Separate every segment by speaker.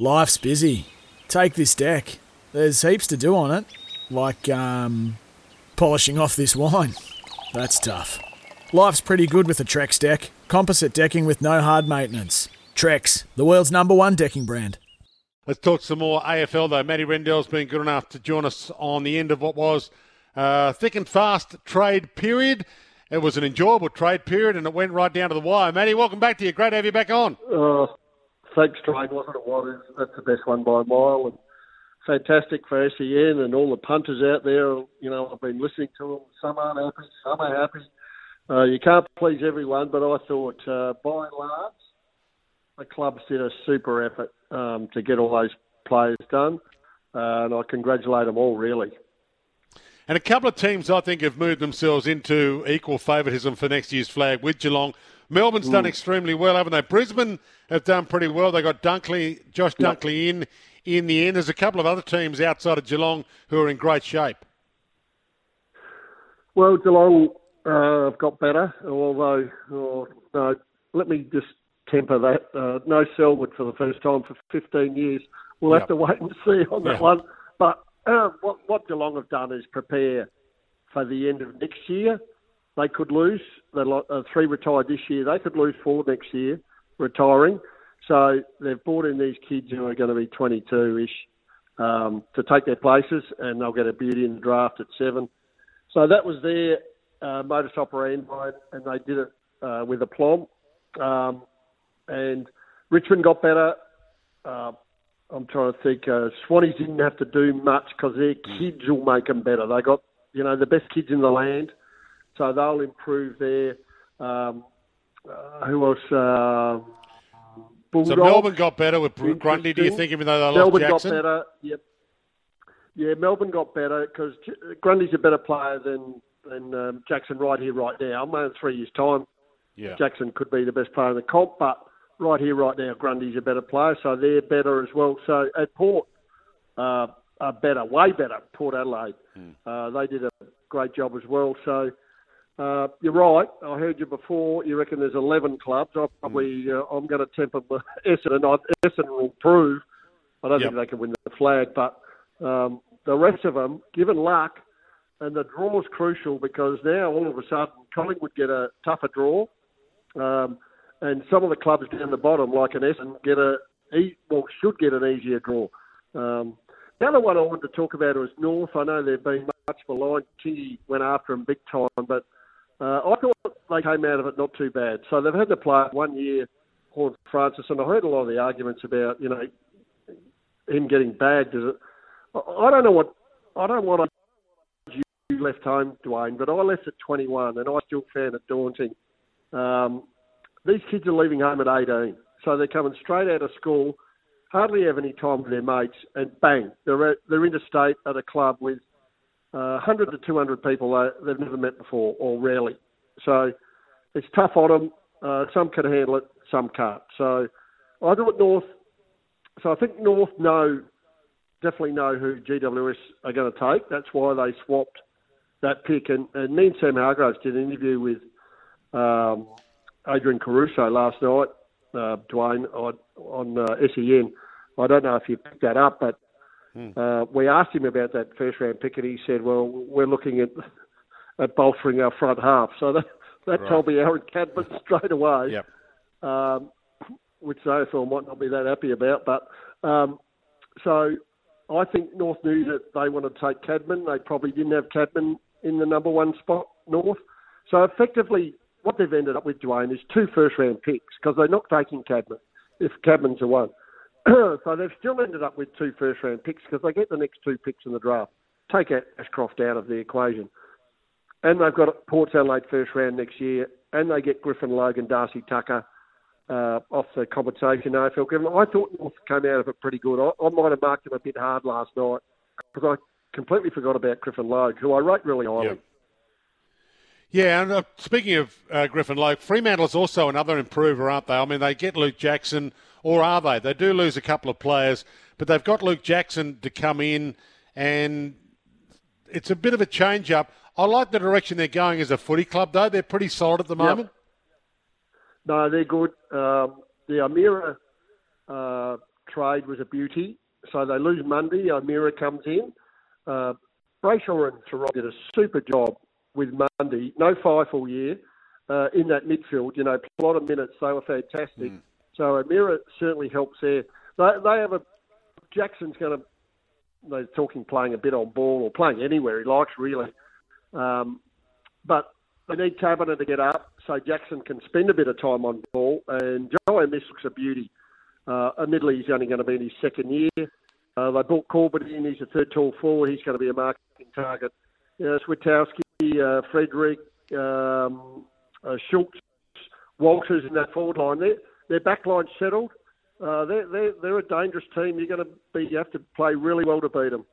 Speaker 1: Life's busy. Take this deck. There's heaps to do on it, like um, polishing off this wine. That's tough. Life's pretty good with a Trex deck. Composite decking with no hard maintenance. Trex, the world's number one decking brand.
Speaker 2: Let's talk some more AFL though. Matty Rendell's been good enough to join us on the end of what was uh, thick and fast trade period. It was an enjoyable trade period and it went right down to the wire. Matty, welcome back to you. Great to have you back on.
Speaker 3: Uh, thanks, Train, wasn't it? What is that's the best one by a mile, and fantastic for SEN and all the punters out there. You know, I've been listening to them. Some aren't happy, some are happy. Uh, you can't please everyone, but I thought uh, by and large, the clubs did a super effort um, to get all those players done, uh, and I congratulate them all really.
Speaker 2: And a couple of teams I think have moved themselves into equal favouritism for next year's flag with Geelong. Melbourne's mm. done extremely well, haven't they? Brisbane have done pretty well. They got Dunkley, Josh yep. Dunkley in in the end. There's a couple of other teams outside of Geelong who are in great shape.
Speaker 3: Well, Geelong uh, have got better, although oh, no, let me just temper that. Uh, no Selwood for the first time for 15 years. We'll yep. have to wait and see on that one. But uh, what, what Geelong have done is prepare for the end of next year. They could lose. The uh, three retired this year. They could lose four next year, retiring. So they've brought in these kids who are going to be 22-ish um, to take their places, and they'll get a beauty in the draft at seven. So that was their uh, modus operandi, and they did it uh, with aplomb. Um, and Richmond got better. Uh, I'm trying to think. Uh, Swannies didn't have to do much because their mm. kids will make them better. They got, you know, the best kids in the land, so they'll improve their. Um, uh, who else? Uh,
Speaker 2: so Melbourne got better with Grundy. Do you think, even though they lost Jackson?
Speaker 3: Melbourne got better. Yep. Yeah, Melbourne got better because Grundy's a better player than than um, Jackson right here, right now. I'm in three years' time.
Speaker 2: Yeah.
Speaker 3: Jackson could be the best player in the comp, but right here, right now, Grundy's a better player, so they're better as well. So at Port, uh, are better, way better. Port Adelaide, mm. uh, they did a great job as well. So uh, you're right. I heard you before. You reckon there's 11 clubs. I probably mm. uh, I'm going to temper Essendon. Essendon will prove. I don't yep. think they can win the flag, but um, the rest of them, given luck, and the draw is crucial because now all of a sudden Collingwood get a tougher draw. Um, and some of the clubs down the bottom, like an Essendon, get a well should get an easier draw. Um, the other one I wanted to talk about was North. I know they've been much maligned. Kingy went after them big time, but uh, I thought they came out of it not too bad. So they've had to play one year, Horn Francis, and I heard a lot of the arguments about you know him getting bagged. Is it? I don't know what I don't want to you left home, Dwayne, but I left at 21, and I still found it daunting. Um, these kids are leaving home at 18, so they're coming straight out of school, hardly have any time with their mates, and bang, they're at, they're interstate at a club with uh, 100 to 200 people they've never met before or rarely. So it's tough on them. Uh, some can handle it, some can't. So I thought North. So I think North know definitely know who GWS are going to take. That's why they swapped that pick. And, and me and Sam Hargraves did an interview with um, Adrian Caruso last night, uh, Dwayne, on, on uh, SEN. I don't know if you picked that up, but hmm. uh, we asked him about that first round pick, and he said, "Well, we're looking at at bolstering our front half." So that that right. told me Aaron Cadman straight away,
Speaker 2: yep.
Speaker 3: um, which the AFL might not be that happy about. But um, so I think North knew that they wanted to take Cadman. They probably didn't have Cadman in the number one spot, North. So effectively, what they've ended up with, Dwayne, is two first round picks because they're not taking Cadman if Cadman's a one. so they've still ended up with two first round picks because they get the next two picks in the draft. Take Ashcroft out of the equation. And they've got Port Adelaide first round next year, and they get Griffin Logue, Darcy Tucker, uh, off the compensation AFL. I thought North came out of it pretty good. I, I might have marked him a bit hard last night because I completely forgot about Griffin Logue, who I rate really highly.
Speaker 2: Yep. Yeah, and uh, speaking of uh, Griffin Logue, Fremantle is also another improver, aren't they? I mean, they get Luke Jackson, or are they? They do lose a couple of players, but they've got Luke Jackson to come in, and it's a bit of a change up. I like the direction they're going as a footy club, though. They're pretty solid at the moment.
Speaker 3: Yep. No, they're good. Um, the O'Meara uh, trade was a beauty. So they lose Mundy. O'Meara comes in. Uh, Brayshaw and Tarot did a super job with Mundy. No five all year uh, in that midfield. You know, a lot of minutes. They were fantastic. Mm. So O'Meara certainly helps there. They, they have a Jackson's going to. They're talking playing a bit on ball or playing anywhere he likes really. Um, but they need Taberner to get up so Jackson can spend a bit of time on ball. And Jye Amiss looks a beauty. Uh, admittedly, he's only going to be in his second year. Uh, they brought Corbett in. He's a third tall forward. He's going to be a marketing target. You know, Switkowski, uh, Frederick, um, uh, Schultz, Walters in that forward line. Their, their back line settled. Uh, they're, they're, they're a dangerous team. You're going to be, you have to play really well to beat them.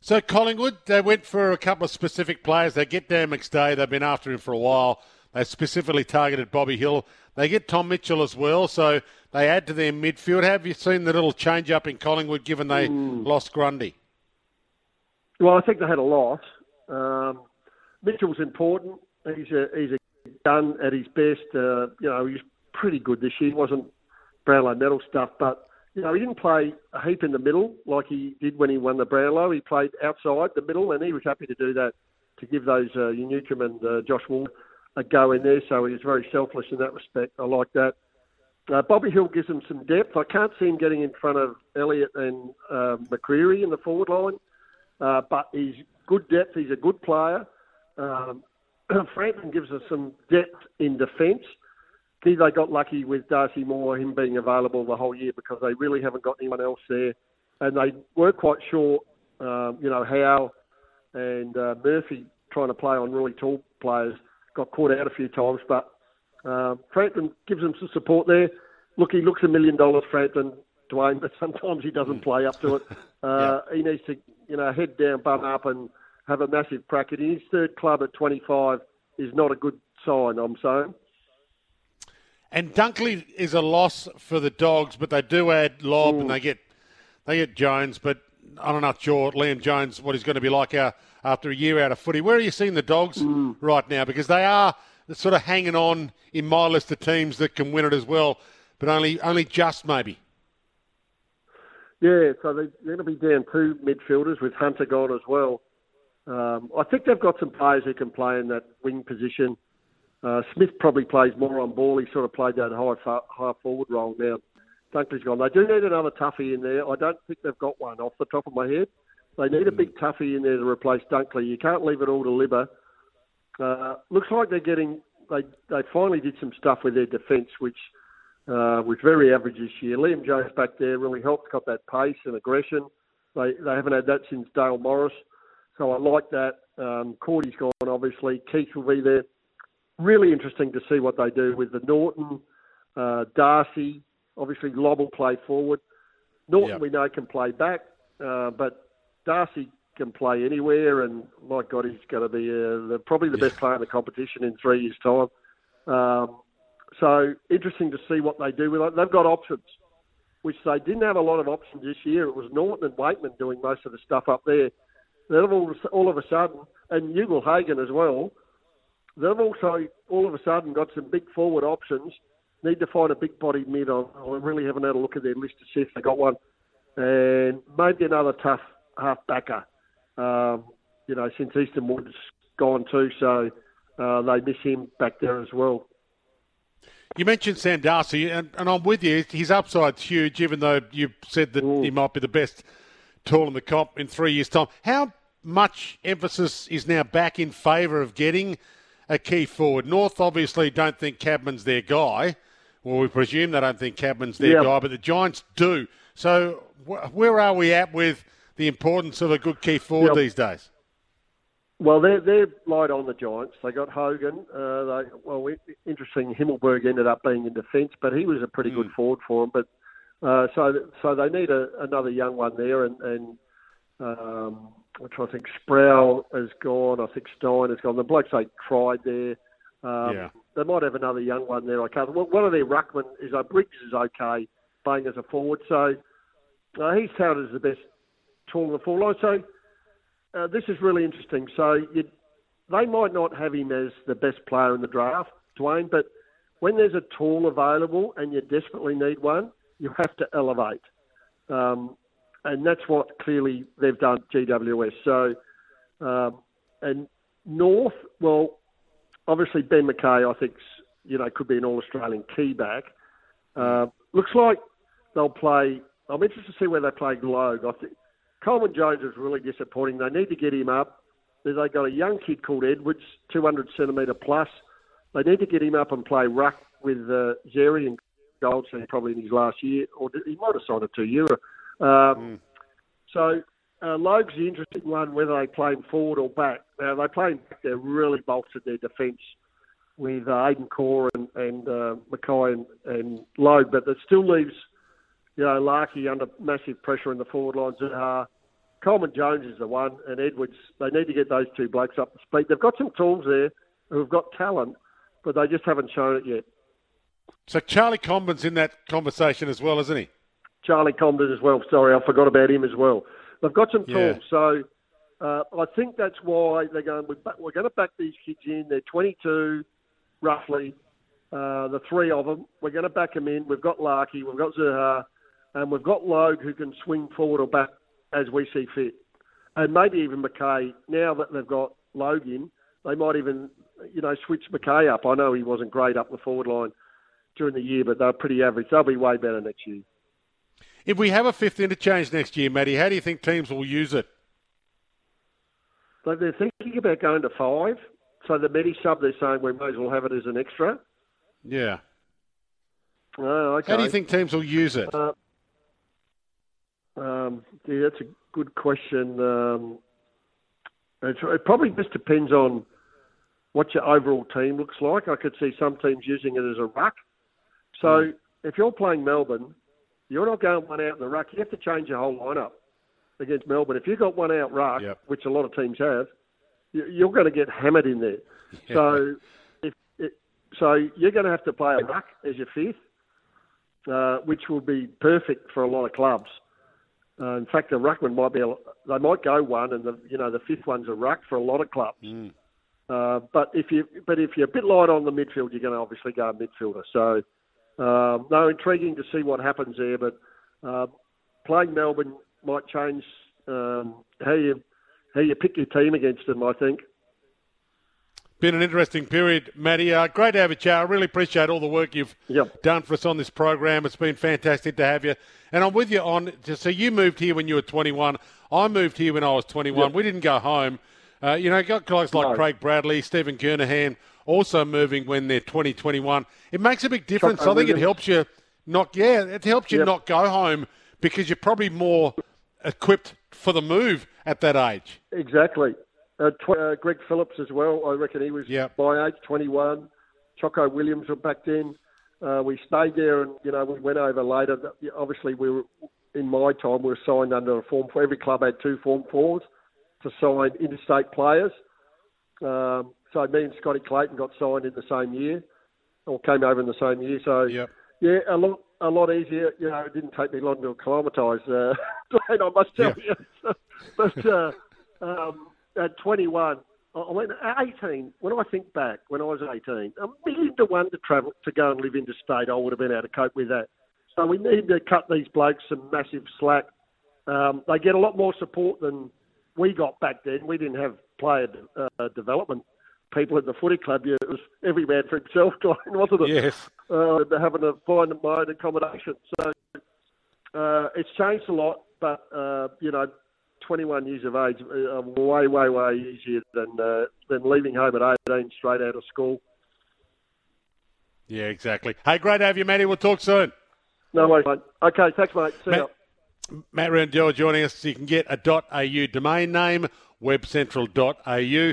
Speaker 2: So Collingwood, they went for a couple of specific players. They get Dan McStay. They've been after him for a while. They specifically targeted Bobby Hill. They get Tom Mitchell as well, so they add to their midfield. Have you seen the little change up in Collingwood given they mm. lost Grundy?
Speaker 3: Well, I think they had a loss. Um, Mitchell's important. He's a he's a gun at his best. Uh, you know, he's pretty good this year. He wasn't Brownlow medal stuff, but you know, he didn't play a heap in the middle like he did when he won the Brownlow. He played outside the middle, and he was happy to do that to give those uh, Newcombe and uh, Josh Ward a go in there. So he was very selfless in that respect. I like that. Uh, Bobby Hill gives him some depth. I can't see him getting in front of Elliott and uh, McCreery in the forward line, uh, but he's good depth. He's a good player. Um, Frampton gives us some depth in defence they got lucky with Darcy Moore, him being available the whole year because they really haven't got anyone else there, and they weren't quite sure, um, you know, how and uh, Murphy trying to play on really tall players got caught out a few times, but uh, Frampton gives them some support there. Look, he looks a million dollars, Frampton Dwayne, but sometimes he doesn't mm. play up to it. Uh, yeah. He needs to, you know, head down, bum up, and have a massive crack at his third club at 25 is not a good sign. I'm saying.
Speaker 2: And Dunkley is a loss for the Dogs, but they do add Lobb and they get they get Jones. But I'm not sure Liam Jones what he's going to be like uh, after a year out of footy. Where are you seeing the Dogs mm. right now? Because they are sort of hanging on in my list of teams that can win it as well, but only only just maybe.
Speaker 3: Yeah, so they're going to be down two midfielders with Hunter gone as well. Um, I think they've got some players who can play in that wing position. Uh, Smith probably plays more on ball. He sort of played that high high forward role now. Dunkley's gone. They do need another toughie in there. I don't think they've got one off the top of my head. They need a big toughie in there to replace Dunkley. You can't leave it all to Libba. Uh, looks like they're getting. They they finally did some stuff with their defence, which uh, was very average this year. Liam Jones back there really helped. Got that pace and aggression. They they haven't had that since Dale Morris. So I like that. Um, Cordy's gone, obviously. Keath will be there really interesting to see what they do with the Naughton, uh, Darcy. Obviously, Lobb will play forward. Naughton, yep. we know, can play back, uh, but Darcy can play anywhere. And my God, he's going to be uh, the, probably the best player in the competition in three years' time. Um, so interesting to see what they do with it. They've got options, which they didn't have a lot of options this year. It was Naughton and Weightman doing most of the stuff up there. Then all, all of a sudden, and Ugle-Hagan as well, They've also all of a sudden got some big forward options. Need to find a big body mid. I, really haven't had a look at their list to see if they got one, and maybe another tough half backer. Um, you know, since Easton Wood's gone too, so uh, they miss him back there as well.
Speaker 2: You mentioned Sam Darcy, and, and, I'm with you. His upside's huge, even though you said that Ooh. he mm. might be the best tall in the comp in three years' time. How much emphasis is now back in favour of getting a key forward. North obviously don't think Cadman's their guy. Well, we presume they don't think Cadman's their yep. guy, but the Giants do. So wh- where are we at with the importance of a good key forward yep. these days?
Speaker 3: Well, they're they're light on the Giants. They got Hogan. Uh, they well, interesting. Himmelberg ended up being in defence, but he was a pretty mm. good forward for them. But uh, so so they need a, another young one there, and and um, which I think Sproul has gone. I think Stein has gone. The blokes they tried there. Um, yeah. They might have another young one there. I can't. One of their ruckman is uh, Briggs is okay, playing as a forward. So uh, he's touted as the best tall in the forward line. So uh, this is really interesting. So you, they might not have him as the best player in the draft, Dwayne, but when there's a tall available and you desperately need one, you have to elevate. Um, and that's what clearly they've done GWS. So, um, and North, well, obviously Ben McKay, I think, you know, could be an All-Australian key back. Uh, looks like they'll play. I'm interested to see where they play Logue. I think Coleman Jones is really disappointing. They need to get him up. They've got a young kid called Edwards, 200 centimetre plus. They need to get him up and play ruck with uh, Xerri and Goldstein probably in his last year, or he might have signed a two-year. Um, mm. So uh, Logue's the interesting one, whether they play him forward or back. Now, they play him back, they're really bolstered their defence with uh, Aidan Corr and, and uh, McKay and, and Logue, but that still leaves, you know, Larkey under massive pressure in the forward line. Zurhaar. Coleman Jones is the one, and Edwards. They need to get those two blokes up to speed. They've got some tools there who've got talent, but they just haven't shown it yet.
Speaker 2: So Charlie Comben's in that conversation as well, isn't he?
Speaker 3: Charlie Comben as well. Sorry, I forgot about him as well. They've got some tools, yeah. so uh, I think that's why they're going. We're going to back these kids in. They're 22, roughly. Uh, the three of them. We're going to back them in. We've got Larkey, we've got Zurhaar, and we've got Logue who can swing forward or back as we see fit. And maybe even McKay. Now that they've got Logue in, they might even, you know, switch McKay up. I know he wasn't great up the forward line during the year, but they're pretty average. They'll be way better next year.
Speaker 2: If we have a fifth interchange next year, Matty, how do you think teams will use it?
Speaker 3: So they're thinking about going to five. So the medi sub, they're saying we may as well have it as an extra.
Speaker 2: Yeah.
Speaker 3: Oh, okay.
Speaker 2: How do you think teams will use it?
Speaker 3: Uh, um, yeah, that's a good question. Um, it probably just depends on what your overall team looks like. I could see some teams using it as a ruck. So mm. if you're playing Melbourne, you're not going one out in the ruck. You have to change your whole lineup against Melbourne. If you've got one out ruck, yep. which a lot of teams have, you're going to get hammered in there. Yeah. So, if it, so you're going to have to play a ruck as your fifth, uh, which will be perfect for a lot of clubs. Uh, in fact, the ruckman might be a, they might go one, and the you know the fifth one's a ruck for a lot of clubs. Mm. Uh, but if you but if you're a bit light on the midfield, you're going to obviously go a midfielder. So um, no, intriguing to see what happens there. But uh, playing Melbourne might change um, how you how you pick your team against them. I think.
Speaker 2: Been an interesting period, Matty. Uh, great to have you, chat. I really appreciate all the work you've
Speaker 3: yep.
Speaker 2: done for us on this program. It's been fantastic to have you. And I'm with you on. So you moved here when you were 21. I moved here when I was 21. Yep. We didn't go home. Uh, you know, got guys like no. Craig Bradley, Stephen Kernahan, also moving when they're 2021. it makes a big difference. I think it helps you not, yeah, it helps you yep. not go home because you're probably more equipped for the move at that age.
Speaker 3: Exactly. Uh, tw- uh, Greg Phillips as well. I reckon he was yep. my age, 21. Choco Williams were back then. Uh, we stayed there, and you know we went over later. Obviously, we were in my time we were signed under a form. For every club had two form fours to sign interstate players. Um, so me and Scotty Clayton got signed in the same year, or came over in the same year. So
Speaker 2: yep.
Speaker 3: yeah, a lot a lot easier. You know, it didn't take me long to acclimatise. Uh, I must tell you. but uh, um, at 21, I went 18. When I think back, when I was 18, a million to one to travel to go and live interstate, I would have been able to cope with that. So we need to cut these blokes some massive slack. Um, they get a lot more support than we got back then. We didn't have player uh, development people at the footy club, it was every man for himself, wasn't it?
Speaker 2: Yes.
Speaker 3: Uh, having to find my own accommodation. So uh, it's changed a lot, but, uh, you know, 21 years of age, uh, way, way, way easier than uh, than leaving home at 18 straight out of school.
Speaker 2: Yeah, exactly. Hey, great to have you, Matty. We'll talk soon.
Speaker 3: No worries, mate. Okay, thanks, mate. See
Speaker 2: Matt,
Speaker 3: you.
Speaker 2: Matt Rendell joining us. You can get a .au domain name webcentral.au.